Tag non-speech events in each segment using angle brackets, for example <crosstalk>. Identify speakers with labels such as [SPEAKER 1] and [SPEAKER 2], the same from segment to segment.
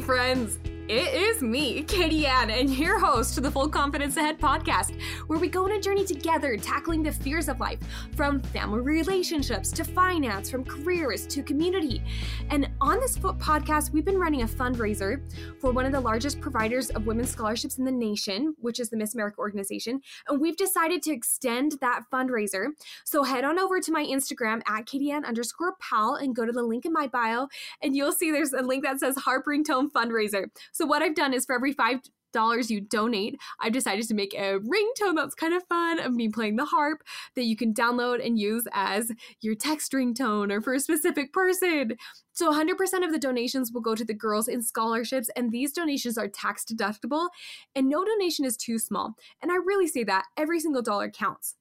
[SPEAKER 1] Friends. It is me, Katie Ann, and your host to the Full Confidence Ahead podcast, where we go on a journey together tackling the fears of life from family relationships to finance, from careers to community. And on this podcast, we've been running a fundraiser for one of the largest providers of women's scholarships in the nation, which is the Miss America organization. And we've decided to extend that fundraiser. So head on over to my Instagram at Ann underscore powell and go to the link in my bio, and you'll see there's a link that says Harp Ringtone Fundraiser. So what I've done is for every five dollars you donate, I've decided to make a ringtone that's kind of fun of me playing the harp that you can download and use as your text ringtone or for a specific person. So 100% of the donations will go to the girls in scholarships, and these donations are tax deductible, and no donation is too small. And I really say that every single dollar counts.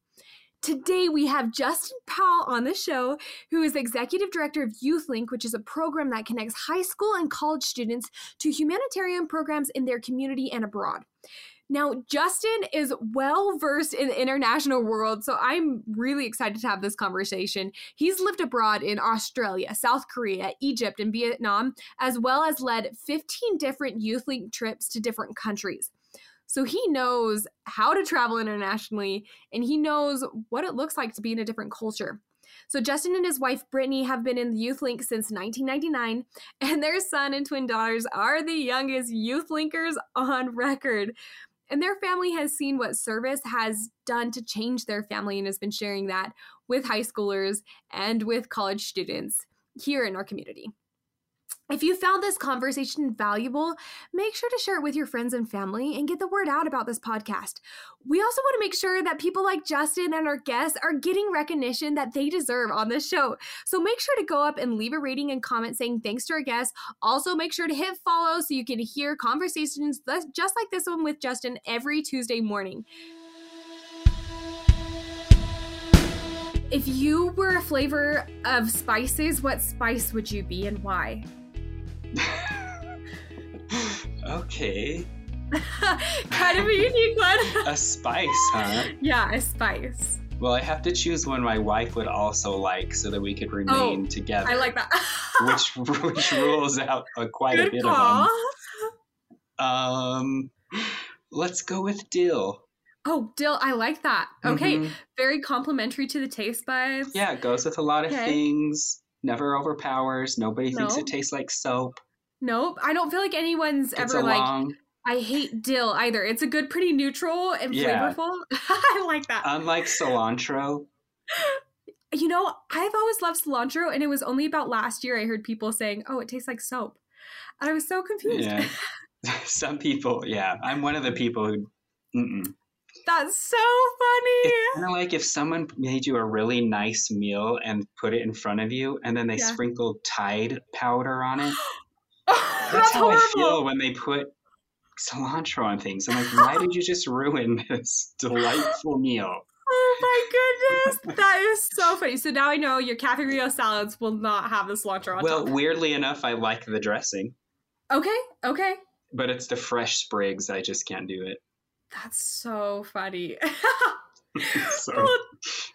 [SPEAKER 1] Today, we have Justin Powell on the show, who is executive director of YouthLinc, which is a program that connects high school and college students to humanitarian programs in their community and abroad. Now, Justin is well versed in the international world, so I'm really excited to have this conversation. He's lived abroad in Australia, South Korea, Egypt, and Vietnam, as well as led 15 different YouthLinc trips to different countries. So he knows how to travel internationally and he knows what it looks like to be in a different culture. So Justin and his wife Brittany have been in the YouthLinc since 1999, <laughs> and their son and twin daughters are the youngest Youth Linkers on record. And their family has seen what service has done to change their family and has been sharing that with high schoolers and with college students here in our community. If you found this conversation valuable, make sure to share it with your friends and family and get the word out about this podcast. We also want to make sure that people like Justin and our guests are getting recognition that they deserve on this show. So make sure to go up and leave a rating and comment saying thanks to our guests. Also, make sure to hit follow so you can hear conversations just like this one with Justin every Tuesday morning. If you were a flavor of spices, what spice would you be and why? <laughs>
[SPEAKER 2] okay.
[SPEAKER 1] kind of a unique one.
[SPEAKER 2] a spice, huh?
[SPEAKER 1] Yeah, a spice.
[SPEAKER 2] Well, I have to choose one my wife would also like so that we could remain
[SPEAKER 1] oh,
[SPEAKER 2] together.
[SPEAKER 1] I like that. <laughs>
[SPEAKER 2] which which rules out uh, quite
[SPEAKER 1] Good
[SPEAKER 2] a bit
[SPEAKER 1] call.
[SPEAKER 2] of them. Um, let's go with dill.
[SPEAKER 1] Oh, dill, I like that. Okay,
[SPEAKER 2] Mhm.
[SPEAKER 1] very complimentary to the taste buds.
[SPEAKER 2] Yeah, it goes with a lot of
[SPEAKER 1] Okay.
[SPEAKER 2] things. Never overpowers. Nobody thinks
[SPEAKER 1] No.
[SPEAKER 2] it tastes like soap.
[SPEAKER 1] Nope, I don't feel like anyone's
[SPEAKER 2] Gets
[SPEAKER 1] ever like
[SPEAKER 2] along.
[SPEAKER 1] I hate dill either. It's a good, pretty neutral and
[SPEAKER 2] Yeah.
[SPEAKER 1] flavorful. <laughs> I like that.
[SPEAKER 2] Unlike cilantro,
[SPEAKER 1] you know, I've always loved cilantro, and it was only about last year I heard people saying, "Oh, it tastes like soap," and I was so confused.
[SPEAKER 2] yeah. <laughs> <laughs> Some people, yeah. I'm one of the people who. Mm-mm.
[SPEAKER 1] That's so funny.
[SPEAKER 2] Kind of like if someone made you a really nice meal and put it in front of you, and then they
[SPEAKER 1] Yeah.
[SPEAKER 2] sprinkled Tide powder on it. <gasps>
[SPEAKER 1] That's,
[SPEAKER 2] That's how
[SPEAKER 1] horrible.
[SPEAKER 2] I feel when they put cilantro on things. I'm like, why did you just ruin this delightful meal? <laughs>
[SPEAKER 1] Oh my goodness, that is so funny. So now I know your Cafe Rio salads will not have the cilantro on
[SPEAKER 2] Well,
[SPEAKER 1] top.
[SPEAKER 2] weirdly enough, I like the dressing,
[SPEAKER 1] Okay, okay.
[SPEAKER 2] but it's the fresh sprigs. I just can't do it.
[SPEAKER 1] That's so funny. <laughs>
[SPEAKER 2] So,
[SPEAKER 1] well,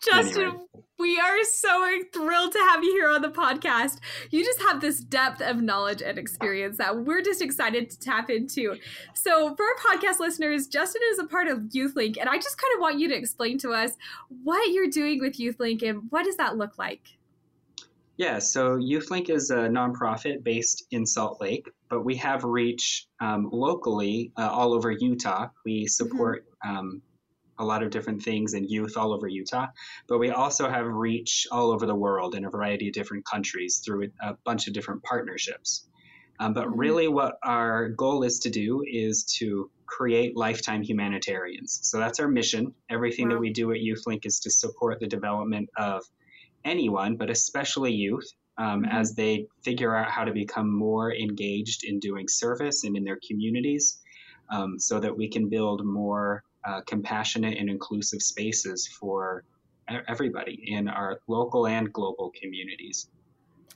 [SPEAKER 1] Justin,
[SPEAKER 2] anyway.
[SPEAKER 1] we are so thrilled to have you here on the podcast. You just have this depth of knowledge and experience that we're just excited to tap into. So, for our podcast listeners, Justin is a part of YouthLinc, and I just kind of want you to explain to us what you're doing with YouthLinc and what does that look like?
[SPEAKER 2] Yeah, so YouthLinc is a nonprofit based in Salt Lake, but we have reach um, locally uh, all over Utah. We support um, a lot of different things in youth all over Utah, but we also have reach all over the world in a variety of different countries through a bunch of different partnerships. Um, but
[SPEAKER 1] Mhm.
[SPEAKER 2] really, what our goal is to do is to create lifetime humanitarians. So that's our mission. Everything
[SPEAKER 1] Wow.
[SPEAKER 2] that we do at YouthLinc is to support the development of anyone, but especially youth, um,
[SPEAKER 1] Mhm.
[SPEAKER 2] as they figure out how to become more engaged in doing service and in their communities, um, so that we can build more uh, compassionate and inclusive spaces for everybody in our local and global communities.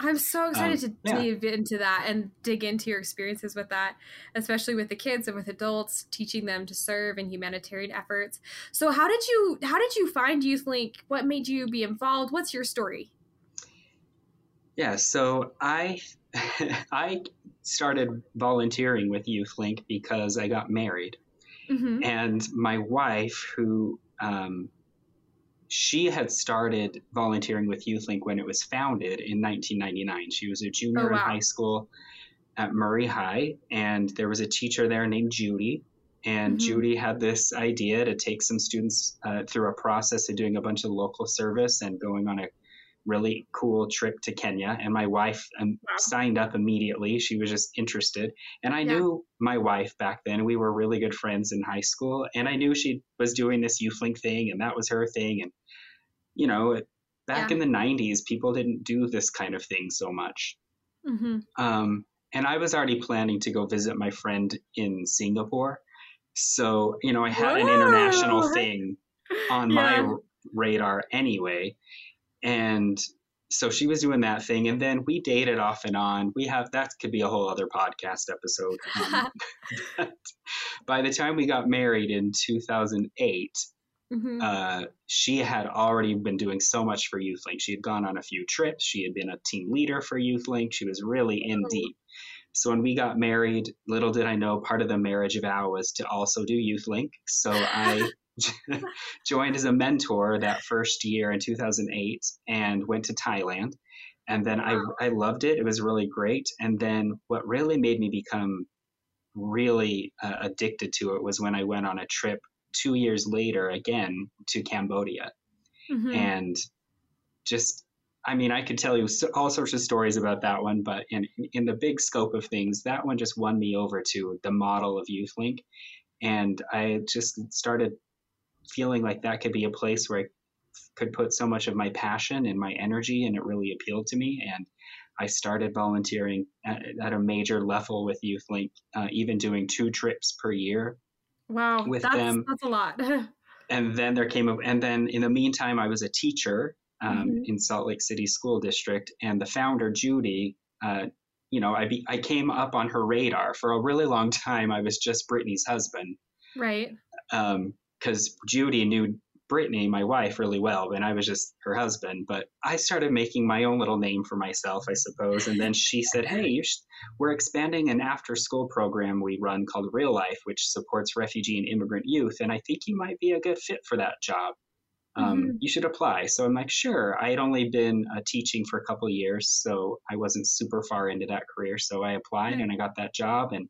[SPEAKER 1] I'm so excited
[SPEAKER 2] Um,
[SPEAKER 1] to
[SPEAKER 2] yeah.
[SPEAKER 1] dive into that and dig into your experiences with that, especially with the kids and with adults, teaching them to serve in humanitarian efforts. So, how did you how did you find YouthLinc? What made you be involved? What's your story?
[SPEAKER 2] Yeah, so I <laughs> I started volunteering with YouthLinc because I got married,
[SPEAKER 1] Mm-hmm.
[SPEAKER 2] and my wife, who um, she had started volunteering with YouthLinc when it was founded in 1999. She was a junior
[SPEAKER 1] Oh,
[SPEAKER 2] in high school at Murray High, and there was a teacher there named Judy. And
[SPEAKER 1] Mhm.
[SPEAKER 2] Judy had this idea to take some students uh, through a process of doing a bunch of local service and going on a really cool trip to Kenya. And my wife um,
[SPEAKER 1] Wow.
[SPEAKER 2] signed up immediately. She was just interested. And I
[SPEAKER 1] Yeah.
[SPEAKER 2] knew my wife back then. We were really good friends in high school. And I knew she was doing this YouthLinc thing, and that was her thing. And, you know, back
[SPEAKER 1] Yeah.
[SPEAKER 2] in the 90s, people didn't do this kind of thing so much.
[SPEAKER 1] Mm-hmm.
[SPEAKER 2] Um, and I was already planning to go visit my friend in Singapore. So, you know, I had an international thing <laughs> on
[SPEAKER 1] Yeah.
[SPEAKER 2] my radar anyway. And so she was doing that thing. And then we dated off and on. We have that could be a whole other podcast episode. <laughs> Um, but by the time we got married in 2008,
[SPEAKER 1] Mm-hmm.
[SPEAKER 2] uh, she had already been doing so much for YouthLinc. She had gone on a few trips. She had been a team leader for YouthLinc. She was really in
[SPEAKER 1] Oh.
[SPEAKER 2] deep. So when we got married, little did I know part of the marriage vow was to also do YouthLinc. So I <laughs> <laughs> joined as a mentor that first year in 2008 and went to Thailand. And then I, I loved it. It was really great. And then what really made me become really uh, addicted to it was when I went on a trip two years later again to Cambodia.
[SPEAKER 1] Mm-hmm.
[SPEAKER 2] And just, I mean, I could tell you all sorts of stories about that one, but in, in the big scope of things, that one just won me over to the model of YouthLinc. And I just started feeling like that could be a place where I could put so much of my passion and my energy, and it really appealed to me. And I started volunteering at, at a major level with YouthLinc, uh, even doing two trips per year
[SPEAKER 1] wow,
[SPEAKER 2] with
[SPEAKER 1] that's
[SPEAKER 2] them.
[SPEAKER 1] that's a lot. <laughs>
[SPEAKER 2] and then there came a, and then in the meantime i was a teacher um,
[SPEAKER 1] Mhm.
[SPEAKER 2] in salt lake city school district and the founder judy uh, you know I, be, I came up on her radar for a really long time i was just brittany's husband
[SPEAKER 1] right.
[SPEAKER 2] Because judy knew brittany my wife really well and i was just her husband but i started making my own little name for myself i suppose and then she said hey we're expanding an after school program we run called real life which supports refugee and immigrant youth and i think you might be a good fit for that job um,
[SPEAKER 1] Mhm.
[SPEAKER 2] you should apply so i'm like sure i had only been uh, teaching for a couple of years so i wasn't super far into that career so i applied
[SPEAKER 1] Right.
[SPEAKER 2] and i got that job and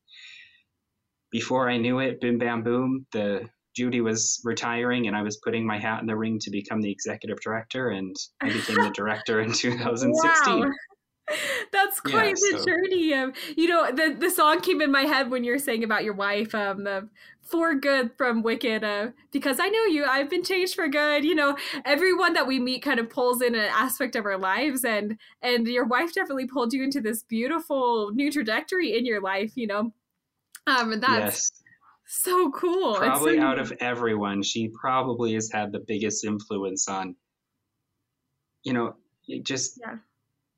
[SPEAKER 2] before i knew it bim bam boom the judy was retiring and i was putting my hat in the ring to become the executive director and i became the director in 2016 <laughs>
[SPEAKER 1] Wow. <laughs> That's
[SPEAKER 2] Yeah,
[SPEAKER 1] quite the
[SPEAKER 2] so-
[SPEAKER 1] journey. Um, you know, the the song came in my head when you were saying about your wife, um, the for good from Wicked, uh, because I know you. I've been changed for good. You know, everyone that we meet kind of pulls in an aspect of our lives, and and your wife definitely pulled you into this beautiful new trajectory in your life. You know, um, and that's
[SPEAKER 2] yes
[SPEAKER 1] so cool.
[SPEAKER 2] Probably
[SPEAKER 1] so
[SPEAKER 2] out of everyone she probably has had the biggest influence on you know just
[SPEAKER 1] Yeah.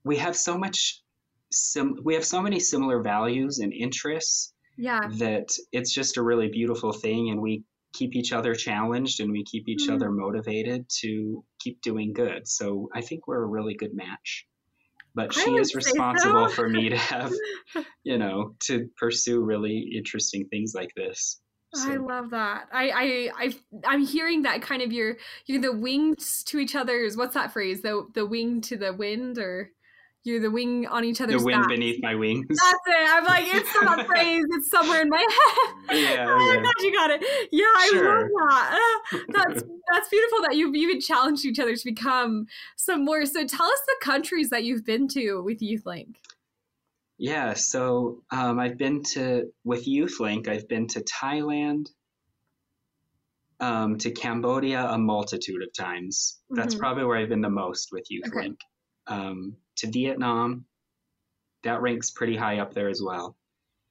[SPEAKER 2] we have so much sim- we have so many similar values and interests
[SPEAKER 1] yeah,
[SPEAKER 2] that it's just a really beautiful thing and we keep each other challenged and we keep each
[SPEAKER 1] Mhm.
[SPEAKER 2] other motivated to keep doing good so i think we're a really good match but she is responsible
[SPEAKER 1] so.
[SPEAKER 2] for me to have you know to pursue really interesting things like this
[SPEAKER 1] I love that. I, I, I, I'm hearing that kind of you're, you're the wings to each other's. What's that phrase? The, the wing to the wind, or you're the wing on each other's
[SPEAKER 2] the wind
[SPEAKER 1] back.
[SPEAKER 2] beneath my wings
[SPEAKER 1] That's it. I'm like, it's <laughs> that phrase. It's somewhere in my <laughs> head.
[SPEAKER 2] Yeah,
[SPEAKER 1] oh my
[SPEAKER 2] yeah.
[SPEAKER 1] gosh, you got it. Yeah, I love that. <laughs> That's that's beautiful that you've even challenged each other to become some more. So tell us the countries that you've been to with YouthLinc.
[SPEAKER 2] Yeah, so um, I've been to with YouthLinc. I've been to Thailand, um, to Cambodia a multitude of times. That's
[SPEAKER 1] Mhm.
[SPEAKER 2] probably where I've been the most with YouthLinc. Um, to Vietnam, that ranks pretty high up there as well.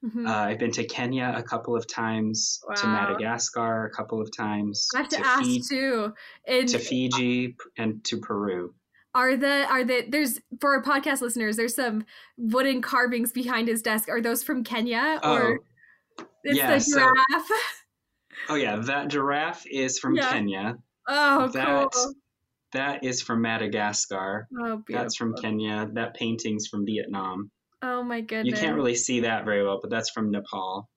[SPEAKER 1] Mhm.
[SPEAKER 2] Uh, I've been to Kenya a couple of times, to Madagascar a couple of times,
[SPEAKER 1] I have to,
[SPEAKER 2] to,
[SPEAKER 1] ask
[SPEAKER 2] Fi-
[SPEAKER 1] too. And
[SPEAKER 2] to Fiji, and to Peru.
[SPEAKER 1] Are the are the there's for our podcast listeners, there's some wooden carvings behind his desk. Are those from Kenya or oh. it's
[SPEAKER 2] yeah,
[SPEAKER 1] the
[SPEAKER 2] so-
[SPEAKER 1] giraffe?
[SPEAKER 2] Oh yeah, that giraffe is from
[SPEAKER 1] Yeah.
[SPEAKER 2] Kenya.
[SPEAKER 1] oh,
[SPEAKER 2] that
[SPEAKER 1] cool.
[SPEAKER 2] That is from Madagascar.
[SPEAKER 1] Oh, beautiful.
[SPEAKER 2] That's from Kenya. That painting's from Vietnam.
[SPEAKER 1] Oh my goodness.
[SPEAKER 2] You can't really see that very well, but that's from Nepal.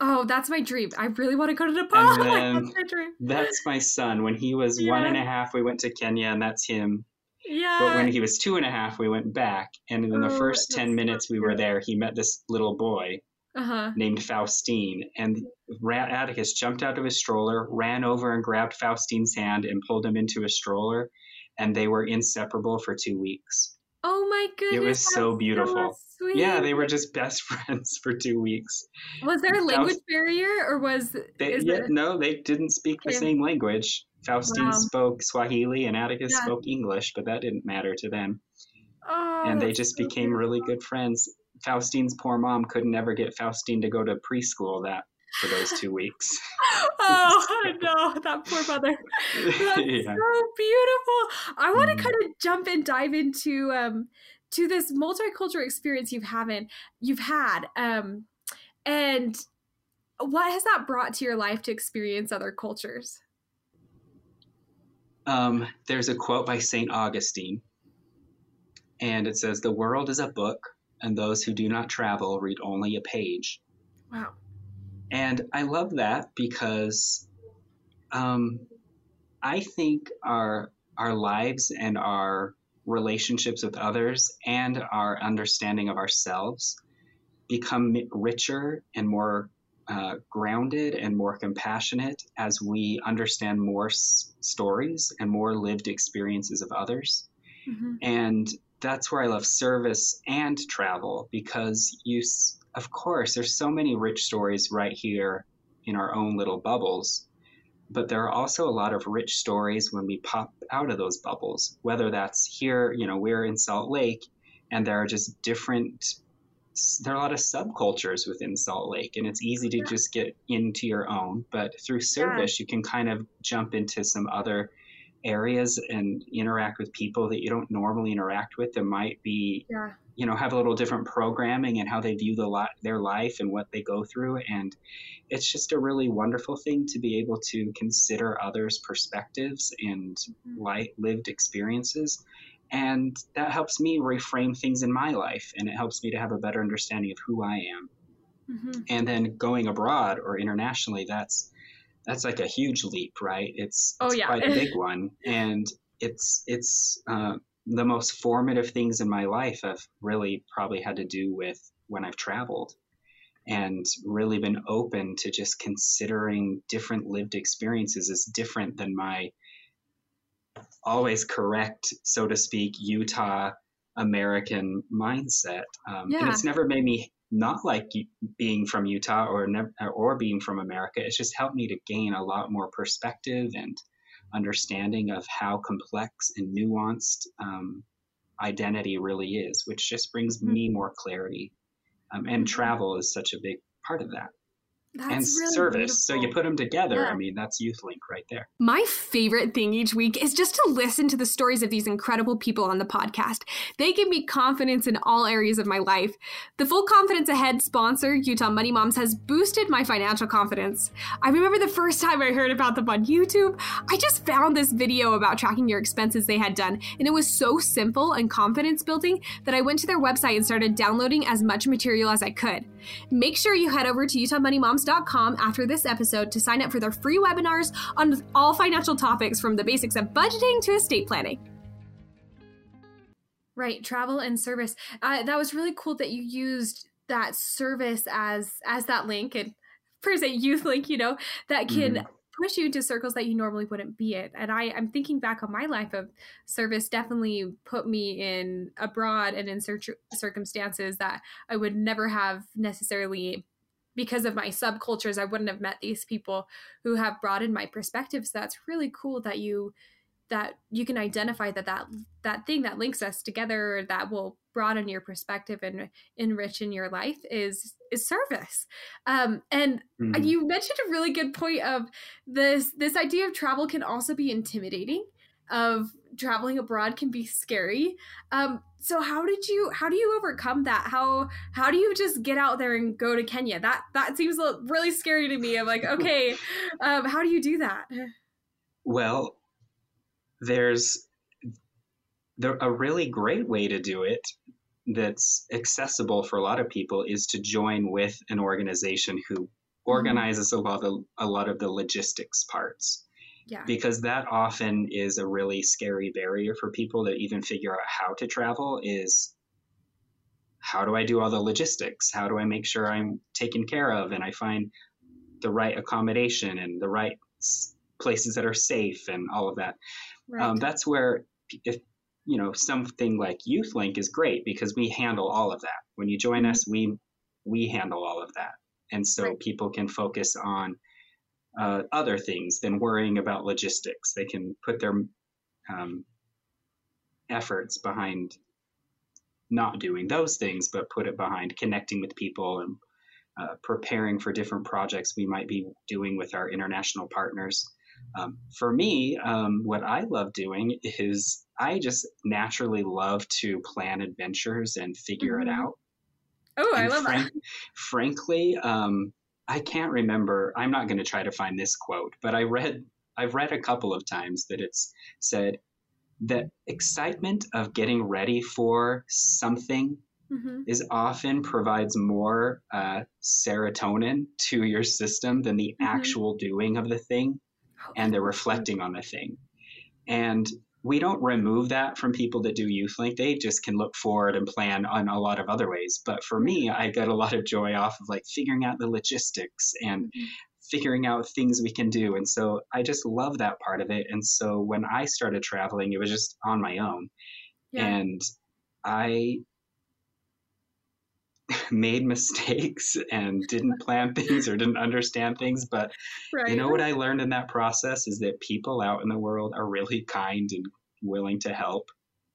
[SPEAKER 1] Oh, that's my dream. I really want to go to Nepal. <laughs>
[SPEAKER 2] Then-
[SPEAKER 1] that's my dream.
[SPEAKER 2] That's my son. When he was one and a
[SPEAKER 1] Yeah.
[SPEAKER 2] half, we went to Kenya, and that's him.
[SPEAKER 1] Yeah.
[SPEAKER 2] But when he was two and a half, we went back. And in the
[SPEAKER 1] Oh,
[SPEAKER 2] first 10
[SPEAKER 1] so
[SPEAKER 2] minutes we were there, he met this little boy
[SPEAKER 1] uh-huh.
[SPEAKER 2] named Faustine. And Atticus jumped out of his stroller, ran over and grabbed Faustine's hand and pulled him into a stroller. And they were inseparable for two weeks.
[SPEAKER 1] Oh my goodness.
[SPEAKER 2] It was so beautiful.
[SPEAKER 1] sweet.
[SPEAKER 2] Yeah, they were just <laughs> best friends for two weeks.
[SPEAKER 1] Was there a language
[SPEAKER 2] Faust-
[SPEAKER 1] barrier or was
[SPEAKER 2] They,
[SPEAKER 1] is
[SPEAKER 2] yeah,
[SPEAKER 1] it
[SPEAKER 2] no, they didn't speak the same language. Faustine
[SPEAKER 1] Wow.
[SPEAKER 2] spoke Swahili and Atticus
[SPEAKER 1] Yeah.
[SPEAKER 2] spoke English, but that didn't matter to them.
[SPEAKER 1] Oh,
[SPEAKER 2] and they just
[SPEAKER 1] so
[SPEAKER 2] became really good friends. Faustine's poor mom couldn't ever get Faustine to go to preschool that for those two weeks. <laughs>
[SPEAKER 1] Oh no, that poor mother. That's <laughs>
[SPEAKER 2] yeah.
[SPEAKER 1] so beautiful. I want to
[SPEAKER 2] Mhm.
[SPEAKER 1] kind of jump and dive into um to this multicultural experience you've haven't you've had. Um and what has that brought to your life to experience other cultures?
[SPEAKER 2] Um, there's a quote by St. Augustine, and it says, The world is a book, and those who do not travel read only a page.
[SPEAKER 1] Wow.
[SPEAKER 2] And I love that because um, I think our our lives and our relationships with others and our understanding of ourselves become richer and more uh, grounded and more compassionate as we understand more s- stories and more lived experiences of others.
[SPEAKER 1] Mhm.
[SPEAKER 2] And that's where I love service and travel because you, s- of course, there's so many rich stories right here in our own little bubbles. But there are also a lot of rich stories when we pop out of those bubbles, whether that's here, you know, we're in Salt Lake and there are just different, there are a lot of subcultures within Salt Lake and it's easy to
[SPEAKER 1] Yeah.
[SPEAKER 2] just get into your own. But through service, you can kind of jump into some other areas and interact with people that you don't normally interact with that might be
[SPEAKER 1] Yeah.
[SPEAKER 2] You know have a little different programming and how they view the lot their life and what they go through and it's just a really wonderful thing to be able to consider others perspectives and
[SPEAKER 1] Mhm.
[SPEAKER 2] li- lived experiences and that helps me reframe things in my life and it helps me to have a better understanding of who i am
[SPEAKER 1] Mhm.
[SPEAKER 2] and then going abroad or internationally that's that's like a huge leap right it's,
[SPEAKER 1] Oh,
[SPEAKER 2] it's
[SPEAKER 1] yeah.
[SPEAKER 2] quite a big <laughs> one and it's it's uh, the most formative things in my life have really probably had to do with when i've traveled and really been open to just considering different lived experiences as different than my always correct so to speak utah american mindset um, and it's never made me not like being from Utah or never, or being from America. It's just helped me to gain a lot more perspective and understanding of how complex and nuanced um, identity really is, which just brings
[SPEAKER 1] Mhm.
[SPEAKER 2] me more clarity. Um, and
[SPEAKER 1] Mhm.
[SPEAKER 2] travel is such a big part of that.
[SPEAKER 1] That's
[SPEAKER 2] and
[SPEAKER 1] really
[SPEAKER 2] service. So you put them together.
[SPEAKER 1] Yeah.
[SPEAKER 2] I mean, that's YouthLinc right there.
[SPEAKER 1] My favorite thing each week is just to listen to the stories of these incredible people on the podcast. They give me confidence in all areas of my life. The Full Confidence Ahead sponsor, Utah Money Moms, has boosted my financial confidence. I remember the first time I heard about them on YouTube, I just found this video about tracking your expenses they had done, and it was so simple and confidence building that I went to their website and started downloading as much material as I could. Make sure you head over to UtahMoneyMoms.com after this episode to sign up for their free webinars on all financial topics from the basics of budgeting to estate planning. Right, travel and service. Uh, that was really cool that you used that service as as that link and per se YouthLinc, you know, that can
[SPEAKER 2] Mhm.
[SPEAKER 1] push you into circles that you normally wouldn't be in. And I, I'm thinking back on my life of service definitely put me in abroad and in cir- circumstances that I would never have necessarily because of my subcultures. I wouldn't have met these people who have broadened my perspectives. That's really cool that you that you can identify that that that thing that links us together that will broaden your perspective and enrich in your life is is service um and
[SPEAKER 2] Mhm.
[SPEAKER 1] you mentioned a really good point of this this idea of travel can also be intimidating of traveling abroad can be scary um so how did you how do you overcome that how how do you just get out there and go to kenya that that seems really scary to me i'm like <laughs> okay um how do you do that
[SPEAKER 2] Well, there's the, a really great way to do it that's accessible for a lot of people is to join with an organization who organizes mm-hmm. a lot of a lot of the logistics parts.
[SPEAKER 1] Yeah.
[SPEAKER 2] Because that often is a really scary barrier for people to even figure out how to travel is how do I do all the logistics? How do I make sure I'm taken care of and I find the right accommodation and the right places that are safe and all of that? Right. Um, that's where if you know something like YouthLinc is great because we handle all of that. When you join mm-hmm. us, we we handle all of that, and so right. people can focus on uh, other things than worrying about logistics. They can put their um, efforts behind not doing those things, but put it behind connecting with people and uh, preparing for different projects we might be doing with our international partners. Um, for me, um, what I love doing is I just naturally love to plan adventures and figure mm-hmm. it out.
[SPEAKER 1] Oh, and I love frank- that.
[SPEAKER 2] Frankly, um, I can't remember. I'm not going to try to find this quote, but I read I've read a couple of times that it's said that excitement of getting ready for something mm-hmm. is often provides more uh, serotonin to your system than the mm-hmm. actual doing of the thing and the reflecting on the thing. And we don't remove that from people that do YouthLinc. They just can look forward and plan on a lot of other ways. But for me, I get a lot of joy off of like figuring out the logistics and mm-hmm. figuring out things we can do. And so I just love that part of it. And so when I started traveling, it was just on my own. Yeah. And I <laughs> made mistakes and didn't plan <laughs> things or didn't understand things. But right. you know what I learned in that process is that people out in the world are really kind and willing to help.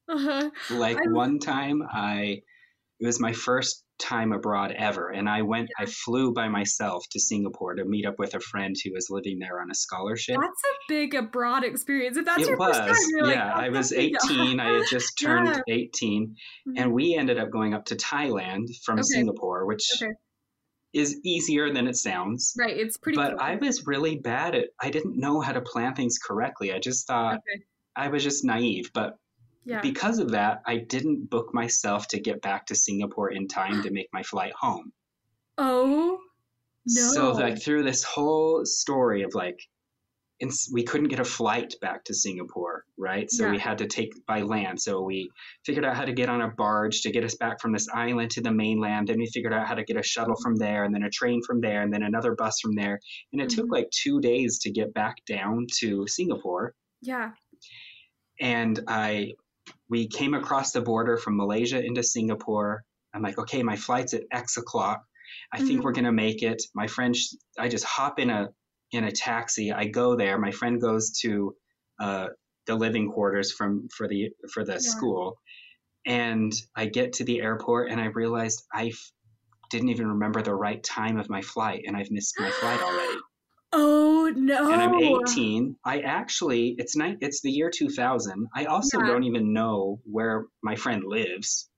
[SPEAKER 2] Uh-huh. Like I'm... one time, I it was my first time abroad ever, and I went. I flew by myself to Singapore to meet up with a friend who was living there on a scholarship.
[SPEAKER 1] That's a big abroad experience. If that's
[SPEAKER 2] it
[SPEAKER 1] your
[SPEAKER 2] was,
[SPEAKER 1] first time, you're
[SPEAKER 2] yeah.
[SPEAKER 1] Like,
[SPEAKER 2] I was <laughs> 18. I had just turned yeah. 18, mm-hmm. and we ended up going up to Thailand from okay. Singapore, which. Okay. Is easier than it sounds.
[SPEAKER 1] Right, it's pretty.
[SPEAKER 2] But cool. I was really bad at. I didn't know how to plan things correctly. I just thought okay. I was just naive. But yeah. Because of that, I didn't book myself to get back to Singapore in time to make my flight home.
[SPEAKER 1] Oh, no.
[SPEAKER 2] So, like, through this whole story of like, we couldn't get a flight back to Singapore, right? So yeah. we had to take by land. So we figured out how to get on a barge to get us back from this island to the mainland. Then we figured out how to get a shuttle from there, and then a train from there, and then another bus from there. And it mm-hmm. took like two days to get back down to Singapore.
[SPEAKER 1] Yeah.
[SPEAKER 2] And I we came across the border from Malaysia into Singapore. I'm like, okay, my flight's at X o'clock. I mm-hmm. think we're gonna make it. My friend, I just hop in a in a taxi. I go there. My friend goes to uh, the living quarters from for the for the yeah. school, and I get to the airport and I realized I f- didn't even remember the right time of my flight, and I've missed my flight <gasps> already.
[SPEAKER 1] Oh no!
[SPEAKER 2] And I'm 18. I actually, it's night. It's the year 2000. I also yeah. don't even know where my friend lives.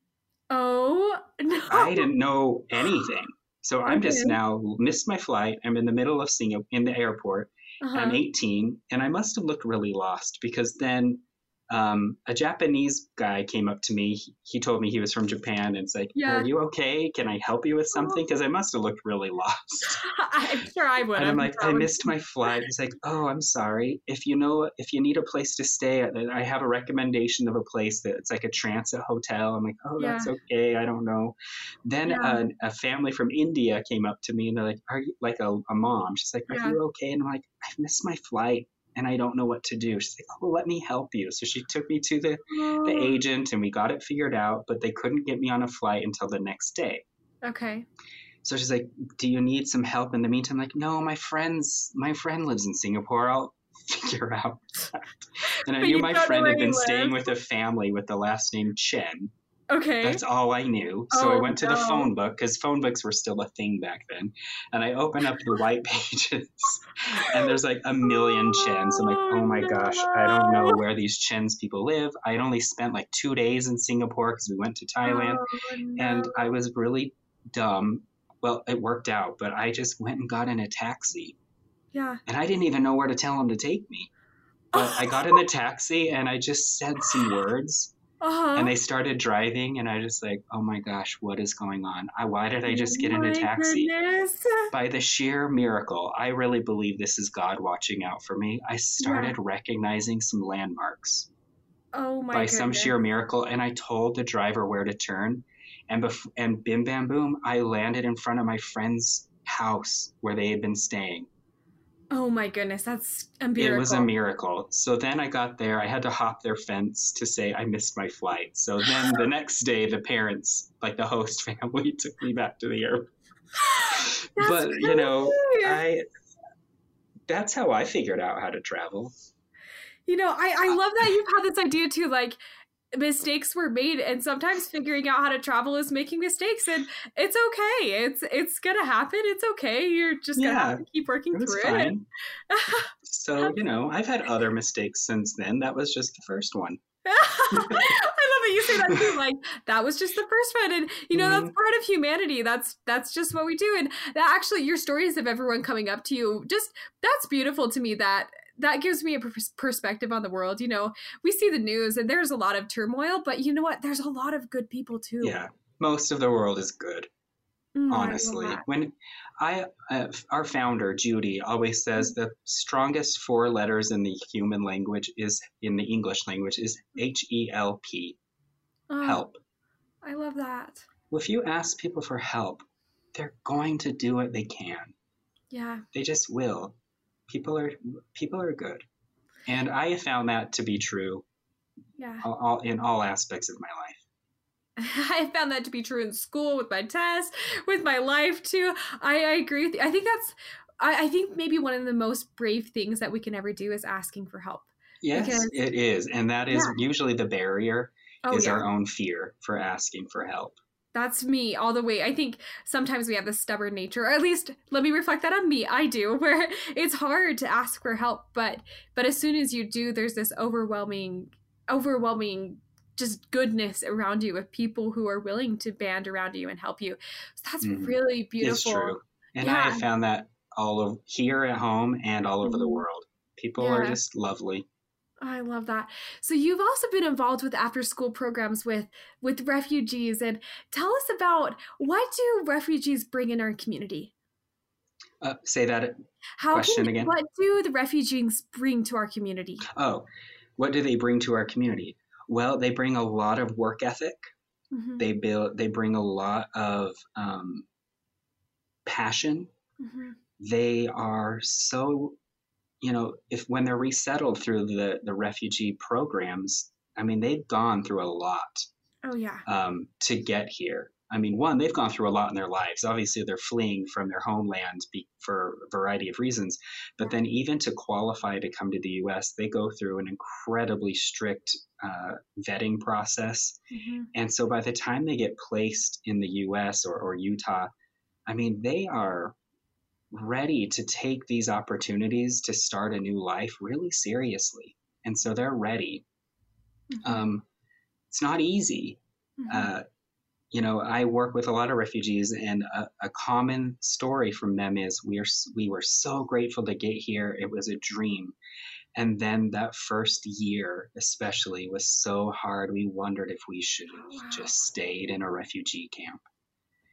[SPEAKER 1] Oh <laughs> no!
[SPEAKER 2] I didn't know anything. So I'm just now missed my flight. I'm in the middle of Singapore in the airport. Uh-huh. I'm 18, and I must have looked really lost because then um, a Japanese guy came up to me. He, he, told me he was from Japan, and it's like, yeah. "Are you okay? Can I help you with something?" Because I must have looked really lost. <laughs>
[SPEAKER 1] I'm sure I would.
[SPEAKER 2] And I'm, I'm like, "I missed my flight." He's like, "Oh, I'm sorry. If you know, if you need a place to stay, I have a recommendation of a place that it's like a transit hotel." I'm like, "Oh, yeah. that's okay. I don't know." Then yeah. a, a, family from India came up to me, and they're like, "Are you like a, a mom?" She's like, "Are you okay?" And I'm like, "I missed my flight." And I don't know what to do. She's like, oh, let me help you. So she took me to the, the agent and we got it figured out, but they couldn't get me on a flight until the next day.
[SPEAKER 1] Okay.
[SPEAKER 2] So she's like, do you need some help in the meantime? I'm like, no, my friend's, my friend lives in Singapore. I'll <laughs> figure out. and I knew my friend had been staying with a family with the last name Chen.
[SPEAKER 1] Okay.
[SPEAKER 2] That's all I knew. So oh, I went to no. the phone book because phone books were still a thing back then. And I opened up the white <laughs> pages and there's like a million Chens. I'm like, oh my gosh, I don't know where these Chens people live. I had only spent like two days in Singapore because we went to Thailand. Oh, no. And I was really dumb. Well, it worked out, but I just went and got in a taxi.
[SPEAKER 1] Yeah.
[SPEAKER 2] And I didn't even know where to tell him to take me. But I got in the <laughs> taxi and I just said some words
[SPEAKER 1] Uh-huh.
[SPEAKER 2] and they started driving and I just like, oh my gosh, what is going on? I, why did I just get in a taxi?
[SPEAKER 1] goodness. <laughs>
[SPEAKER 2] By the sheer miracle, I really believe this is God watching out for me. I started recognizing some landmarks
[SPEAKER 1] Oh my
[SPEAKER 2] by
[SPEAKER 1] goodness.
[SPEAKER 2] some sheer miracle, and I told the driver where to turn, and bef- and bim bam boom, I landed in front of my friend's house where they had been staying.
[SPEAKER 1] Oh my goodness, that's a miracle.
[SPEAKER 2] It was a miracle. So then I got there. I had to hop their fence to say I missed my flight. So then the <laughs> next day, the parents, like the host <laughs> family, took me back to the airport. <laughs> But you know. I that's how I figured out how to travel.
[SPEAKER 1] You know, I, I love that you've had this idea too, like mistakes were made and sometimes figuring out how to travel is making mistakes and it's okay. It's it's gonna happen. It's okay. You're just gonna have
[SPEAKER 2] Yeah,
[SPEAKER 1] to keep working
[SPEAKER 2] It
[SPEAKER 1] through
[SPEAKER 2] fine. <laughs> So, you know, I've had other mistakes since then. That was just the first one. <laughs>
[SPEAKER 1] I love that you say that too. Like that was just the first one, and you know that's mm-hmm. part of humanity. That's that's just what we do. And that actually, your stories of everyone coming up to you, just that's beautiful to me. That that gives me a pers- perspective on the world. You know, we see the news and there's a lot of turmoil, but you know what? There's a lot of good people too.
[SPEAKER 2] Yeah. Most of the world is good,
[SPEAKER 1] Mm,
[SPEAKER 2] honestly.
[SPEAKER 1] that.
[SPEAKER 2] When I uh, our founder Judy always says the strongest four letters in the human language is in the English language is H E L P,
[SPEAKER 1] Oh,
[SPEAKER 2] help.
[SPEAKER 1] I love that.
[SPEAKER 2] Well, if you ask people for help, they're going to do what they can.
[SPEAKER 1] Yeah.
[SPEAKER 2] They just will. People are people are good, and I have found that to be true
[SPEAKER 1] Yeah.
[SPEAKER 2] all, all, in all aspects of my life. <laughs>
[SPEAKER 1] I found that to be true in school with my tests, with my life too. I, I agree with you. I think that's, I, I think maybe one of the most brave things that we can ever do is asking for help.
[SPEAKER 2] Yes,
[SPEAKER 1] Because-
[SPEAKER 2] it is, and that is
[SPEAKER 1] Yeah.
[SPEAKER 2] usually the barrier
[SPEAKER 1] Oh,
[SPEAKER 2] is
[SPEAKER 1] yeah.
[SPEAKER 2] our own fear for asking for help.
[SPEAKER 1] That's me all the way. I think sometimes we have this stubborn nature, or at least let me reflect that on me. I do, <laughs> where it's hard to ask for help, but but as soon as you do, there's this overwhelming, overwhelming just goodness around you of people who are willing to band around you and help you. So that's
[SPEAKER 2] Mhm.
[SPEAKER 1] really beautiful.
[SPEAKER 2] It's true, and I have found that all of here at home and all over the
[SPEAKER 1] Mhm.
[SPEAKER 2] world. People are just lovely.
[SPEAKER 1] I love that. So you've also been involved with after school programs with with refugees and tell us about what do refugees bring in our community?
[SPEAKER 2] Uh, say that.
[SPEAKER 1] How
[SPEAKER 2] Question
[SPEAKER 1] can
[SPEAKER 2] again?
[SPEAKER 1] what do the refugees bring to our community?
[SPEAKER 2] Oh, what do they bring to our community? Well, they bring a lot of work ethic.
[SPEAKER 1] Mhm,
[SPEAKER 2] They build. They bring a lot of um, passion.
[SPEAKER 1] mhm.
[SPEAKER 2] They are so, you know, if when they're resettled through the the refugee programs, I mean, they've gone through a lot
[SPEAKER 1] Oh yeah.
[SPEAKER 2] um, to get here. I mean, one, they've gone through a lot in their lives. Obviously, they're fleeing from their homeland be, for a variety of reasons. But then, even to qualify to come to the U.S., they go through an incredibly strict uh, vetting process.
[SPEAKER 1] Mhm.
[SPEAKER 2] And so, by the time they get placed in the U.S. or, or Utah, I mean, they are ready to take these opportunities to start a new life really seriously. And so, they're ready.
[SPEAKER 1] Mhm.
[SPEAKER 2] Um, it's not easy
[SPEAKER 1] Mhm.
[SPEAKER 2] uh, you know, I work with a lot of refugees, and a, a common story from them is we are we were so grateful to get here. It was a dream, and then that first year, especially, was so hard. We wondered if we should have
[SPEAKER 1] Wow.
[SPEAKER 2] just stayed in a refugee camp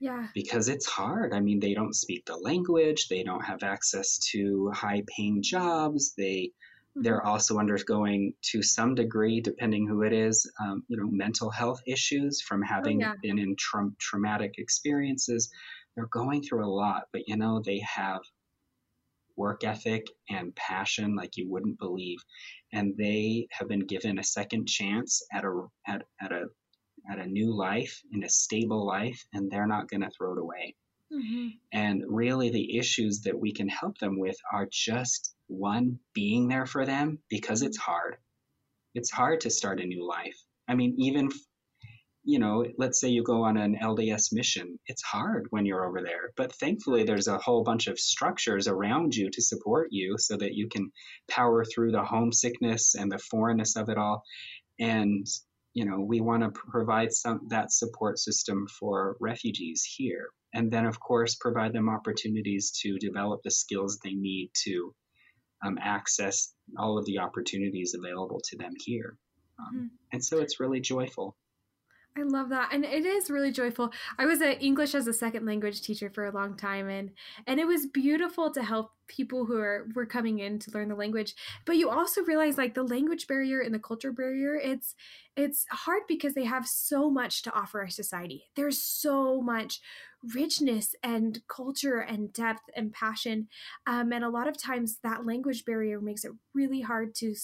[SPEAKER 1] yeah.
[SPEAKER 2] because it's hard. I mean, they don't speak the language, they don't have access to high-paying jobs. They they're
[SPEAKER 1] Mhm.
[SPEAKER 2] also undergoing to some degree depending who it is um, you know mental health issues from having
[SPEAKER 1] yeah.
[SPEAKER 2] been in tra- traumatic experiences they're going through a lot but you know they have work ethic and passion like you wouldn't believe and they have been given a second chance at a at, at a at a new life in a stable life and they're not going to throw it away
[SPEAKER 1] Mhm.
[SPEAKER 2] and really, the issues that we can help them with are just one, being there for them because it's hard. It's hard to start a new life. I mean, even, you know, let's say you go on an LDS mission, it's hard when you're over there. But thankfully, there's a whole bunch of structures around you to support you so that you can power through the homesickness and the foreignness of it all. And you know, we want to provide some that support system for refugees here and then of course provide them opportunities to develop the skills they need to um, access all of the opportunities available to them here. Um,
[SPEAKER 1] Mhm.
[SPEAKER 2] And so it's really joyful.
[SPEAKER 1] I love that. And it is really joyful. I was an English as a second language teacher for a long time and and it was beautiful to help people who are were coming in to learn the language. But you also realize like the language barrier and the culture barrier, it's it's hard because they have so much to offer our society. There's so much richness and culture and depth and passion. Um, and a lot of times that language barrier makes it really hard to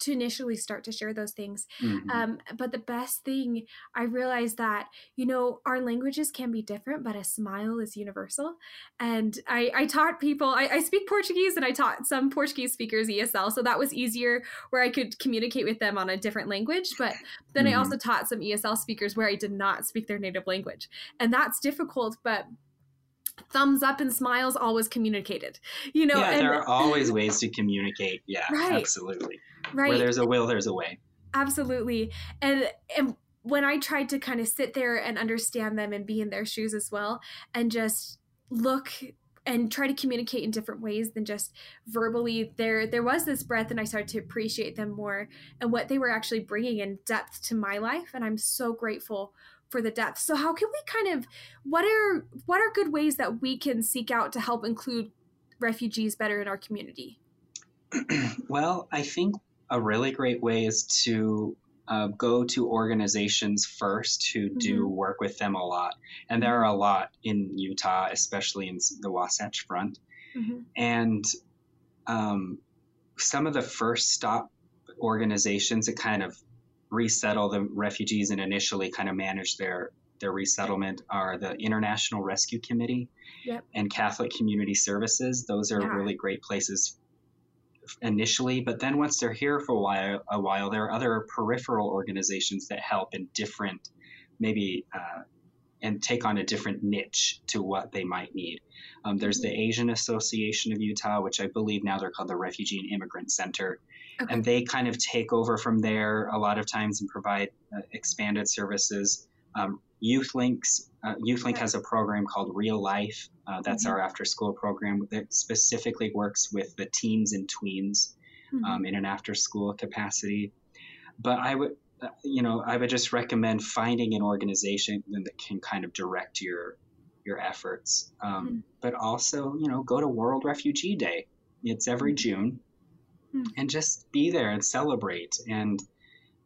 [SPEAKER 1] to initially start to share those things.
[SPEAKER 2] Mhm.
[SPEAKER 1] Um, but the best thing I realized that you know our languages can be different, but a smile is universal. And I, I taught people. I, I speak Portuguese, and I taught some Portuguese speakers ESL, so that was easier where I could communicate with them on a different language. But then I
[SPEAKER 2] Mhm.
[SPEAKER 1] also taught some ESL speakers where I did not speak their native language, and that's difficult. But thumbs up and smiles always communicated. You know,
[SPEAKER 2] yeah,
[SPEAKER 1] and
[SPEAKER 2] there are always ways to communicate. Yeah, <laughs>
[SPEAKER 1] Right.
[SPEAKER 2] absolutely.
[SPEAKER 1] Right.
[SPEAKER 2] Where there's a will, there's a way.
[SPEAKER 1] absolutely and and when i tried to kind of sit there and understand them and be in their shoes as well and just look and try to communicate in different ways than just verbally there there was this breadth and i started to appreciate them more and what they were actually bringing in depth to my life and i'm so grateful for the depth so how can we kind of what are what are good ways that we can seek out to help include refugees better in our community <clears throat>
[SPEAKER 2] well, I think a really great way is to uh, go to organizations first who do work with them a lot. And there are a lot in Utah, especially in the Wasatch Front.
[SPEAKER 1] mm-hmm.
[SPEAKER 2] And um, some of the first stop organizations that kind of resettle the refugees and initially kind of manage their their resettlement are the International Rescue Committee
[SPEAKER 1] Yep.
[SPEAKER 2] and Catholic Community Services. Those are
[SPEAKER 1] Yeah.
[SPEAKER 2] really great places initially, but then once they're here for a while, a while, there are other peripheral organizations that help in different, maybe, uh, and take on a different niche to what they might need. Um, there's the Asian Association of Utah, which I believe now they're called the Refugee and Immigrant Center,
[SPEAKER 1] Okay.
[SPEAKER 2] and they kind of take over from there a lot of times and provide uh, expanded services. Um, Youth Links, uh,
[SPEAKER 1] YouthLinc
[SPEAKER 2] has a program called Real Life. Uh, that's
[SPEAKER 1] Mhm.
[SPEAKER 2] our after-school program that specifically works with the teens and tweens
[SPEAKER 1] Mhm.
[SPEAKER 2] um, in an after-school capacity. But I would, uh, you know, I would just recommend finding an organization that can kind of direct your your efforts. Um,
[SPEAKER 1] Mhm.
[SPEAKER 2] But also, you know, go to World Refugee Day. It's every
[SPEAKER 1] Mhm.
[SPEAKER 2] June,
[SPEAKER 1] Mhm.
[SPEAKER 2] and just be there and celebrate. And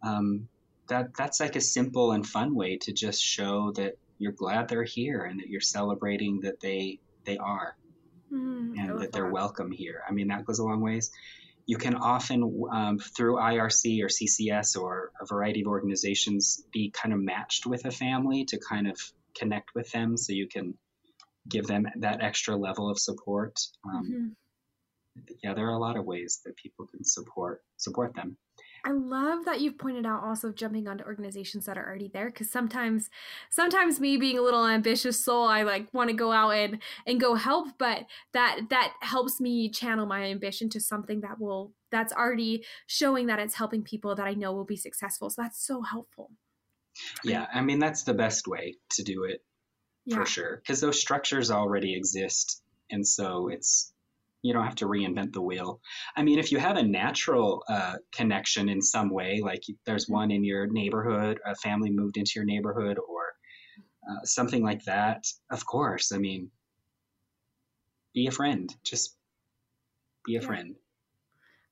[SPEAKER 2] um, that that's like a simple and fun way to just show that you're glad they're here and that you're celebrating that they they are
[SPEAKER 1] Mhm.
[SPEAKER 2] And that they're
[SPEAKER 1] that.
[SPEAKER 2] welcome here. I mean, that goes a long ways. You can often, um, through IRC or CCS or a variety of organizations, be kind of matched with a family to kind of connect with them so you can give them that extra level of support. Um,
[SPEAKER 1] Mhm.
[SPEAKER 2] Yeah, there are a lot of ways that people can support support them.
[SPEAKER 1] I love that you've pointed out also jumping onto organizations that are already there because sometimes sometimes me being a little ambitious soul I like want to go out and and go help but that that helps me channel my ambition to something that will that's already showing that it's helping people that I know will be successful so that's so helpful.
[SPEAKER 2] Yeah, I mean, that's the best way to do it
[SPEAKER 1] Yeah.
[SPEAKER 2] for sure because those structures already exist and so it's you don't have to reinvent the wheel i mean if you have a natural uh, connection in some way like there's
[SPEAKER 1] Mhm.
[SPEAKER 2] one in your neighborhood a family moved into your neighborhood or uh, something like that of course i mean be a friend just be a
[SPEAKER 1] Yeah.
[SPEAKER 2] friend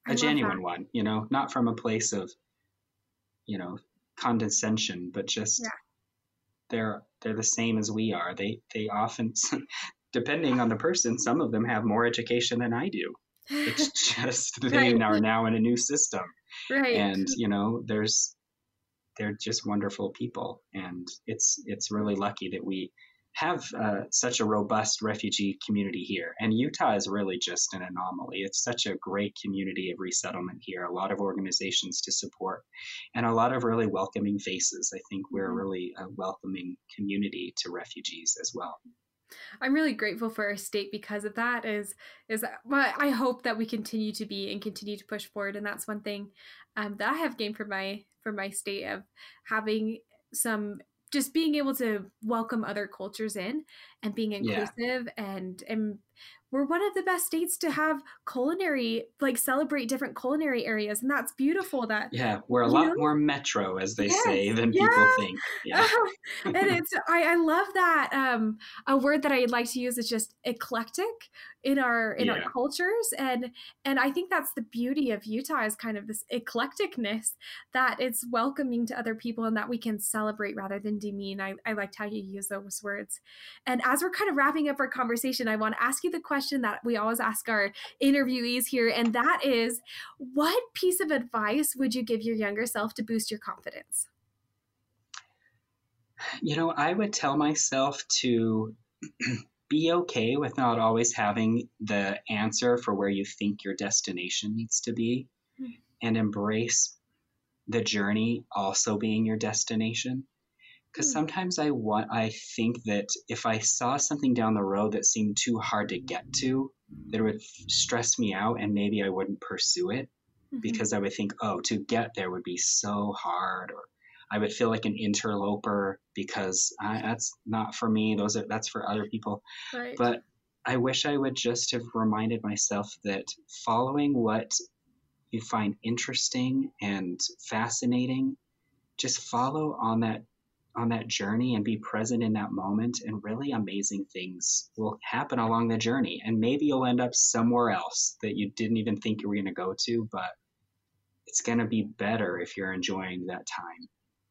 [SPEAKER 1] I
[SPEAKER 2] a genuine
[SPEAKER 1] that.
[SPEAKER 2] one you know not from a place of you know condescension but just
[SPEAKER 1] Yeah.
[SPEAKER 2] they're they're the same as we are they they often <laughs> depending on the person some of them have more education than i do. It's <laughs> just <laughs> they
[SPEAKER 1] Right.
[SPEAKER 2] are now in a new system.
[SPEAKER 1] Right.
[SPEAKER 2] and you know there's they're just wonderful people. And it's it's really lucky that we have uh, such a robust refugee community here. And utah is really just an anomaly. It's such a great community of resettlement here a lot of organizations to support and a lot of really welcoming faces. I think we're
[SPEAKER 1] Mhm.
[SPEAKER 2] really a welcoming community to refugees as well
[SPEAKER 1] I'm really grateful for our state because of that. Is is well, I hope that we continue to be and continue to push forward, and that's one thing um, that I have gained from my from my state of having some just being able to welcome other cultures in and being
[SPEAKER 2] Yeah.
[SPEAKER 1] inclusive and and we're one of the best states to have culinary like celebrate different culinary areas and that's beautiful that
[SPEAKER 2] yeah we're a lot know? more metro as they yes, say than yeah. people think yeah <laughs>
[SPEAKER 1] and <laughs> it's I, I love that um a word that i'd like to use is just eclectic in our in yeah. our cultures and and i think that's the beauty of utah is kind of this eclecticness that it's welcoming to other people and that we can celebrate rather than demean i, I liked how you use those words and as we're kind of wrapping up our conversation i want to ask you the question that we always ask our interviewees here and that is what piece of advice would you give your younger self to boost your confidence
[SPEAKER 2] you know i would tell myself to <clears throat> be okay with not always having the answer for where you think your destination needs to be mm-hmm. and embrace the journey also being your destination because mm-hmm. sometimes i want i think that if i saw something down the road that seemed too hard to get to that would stress me out and maybe i wouldn't pursue it mm-hmm. because i would think oh to get there would be so hard or I would feel like an interloper because I, that's not for me. Those are that's for other people. Right. But I wish I would just have reminded myself that following what you find interesting and fascinating, just follow on that on that journey and be present in that moment and really amazing things will happen along the journey and maybe you'll end up somewhere else that you didn't even think you were going to go to but it's going to be better if you're enjoying that time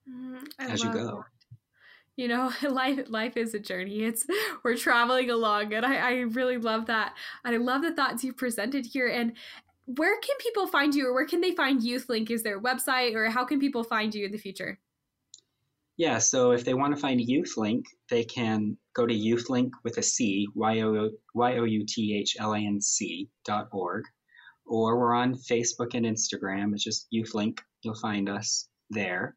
[SPEAKER 2] mm, as you go. That.
[SPEAKER 1] You know, <laughs> life life is a journey. It's we're traveling along, and I, I really love that. And I love the thoughts you presented here. And where can people find you, or where can they find YouthLinc? Is there a website, or how can people find you in the future?
[SPEAKER 2] Yeah, so if they want to find YouthLinc, they can go to YouthLinc with a C, Y O Y O U T H L A N C dot org, or we're on Facebook and Instagram. It's just YouthLinc. You'll find us there.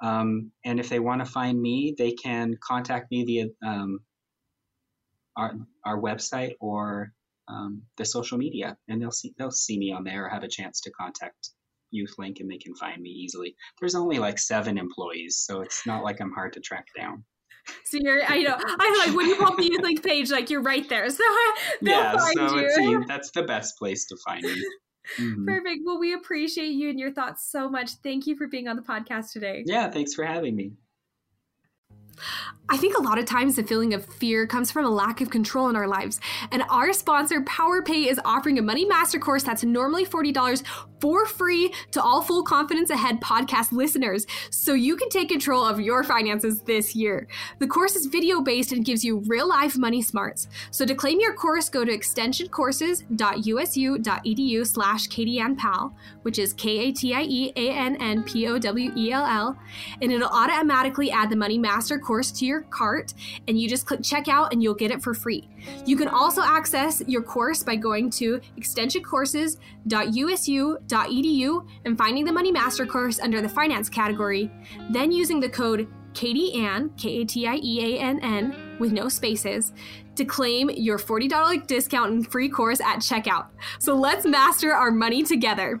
[SPEAKER 2] Um, and if they want to find me, they can contact me via um, our, our website or um, the social media, and they'll see they'll see me on there or have a chance to contact YouthLinc, and they can find me easily. There's only like seven employees, so it's not like I'm hard to track down.
[SPEAKER 1] So you're, I know, I like when you pop the YouthLinc page, like you're right there. <laughs> So
[SPEAKER 2] yeah, so you. <laughs> that's the best place to find me.
[SPEAKER 1] Mm-hmm. Perfect. Well, we appreciate you and your thoughts so much. Thank you for being on the podcast today.
[SPEAKER 2] Yeah, thanks for having me.
[SPEAKER 1] I think a lot of times the feeling of fear comes from a lack of control in our lives. And our sponsor, PowerPay, is offering a money master course that's normally $40 for free to all Full Confidence Ahead podcast listeners so you can take control of your finances this year. The course is video based and gives you real life money smarts. So to claim your course, go to extensioncourses.usu.edu slash Pal, which is K-A-T-I-E-A-N-N-P-O-W-E-L-L, and it'll automatically add the money master course to your cart and you just click checkout and you'll get it for free. You can also access your course by going to extensioncourses.usu.edu and finding the Money Master course under the finance category, then using the code Katie Ann, K A T I E A N N, with no spaces, to claim your $40 discount and free course at checkout. So let's master our money together.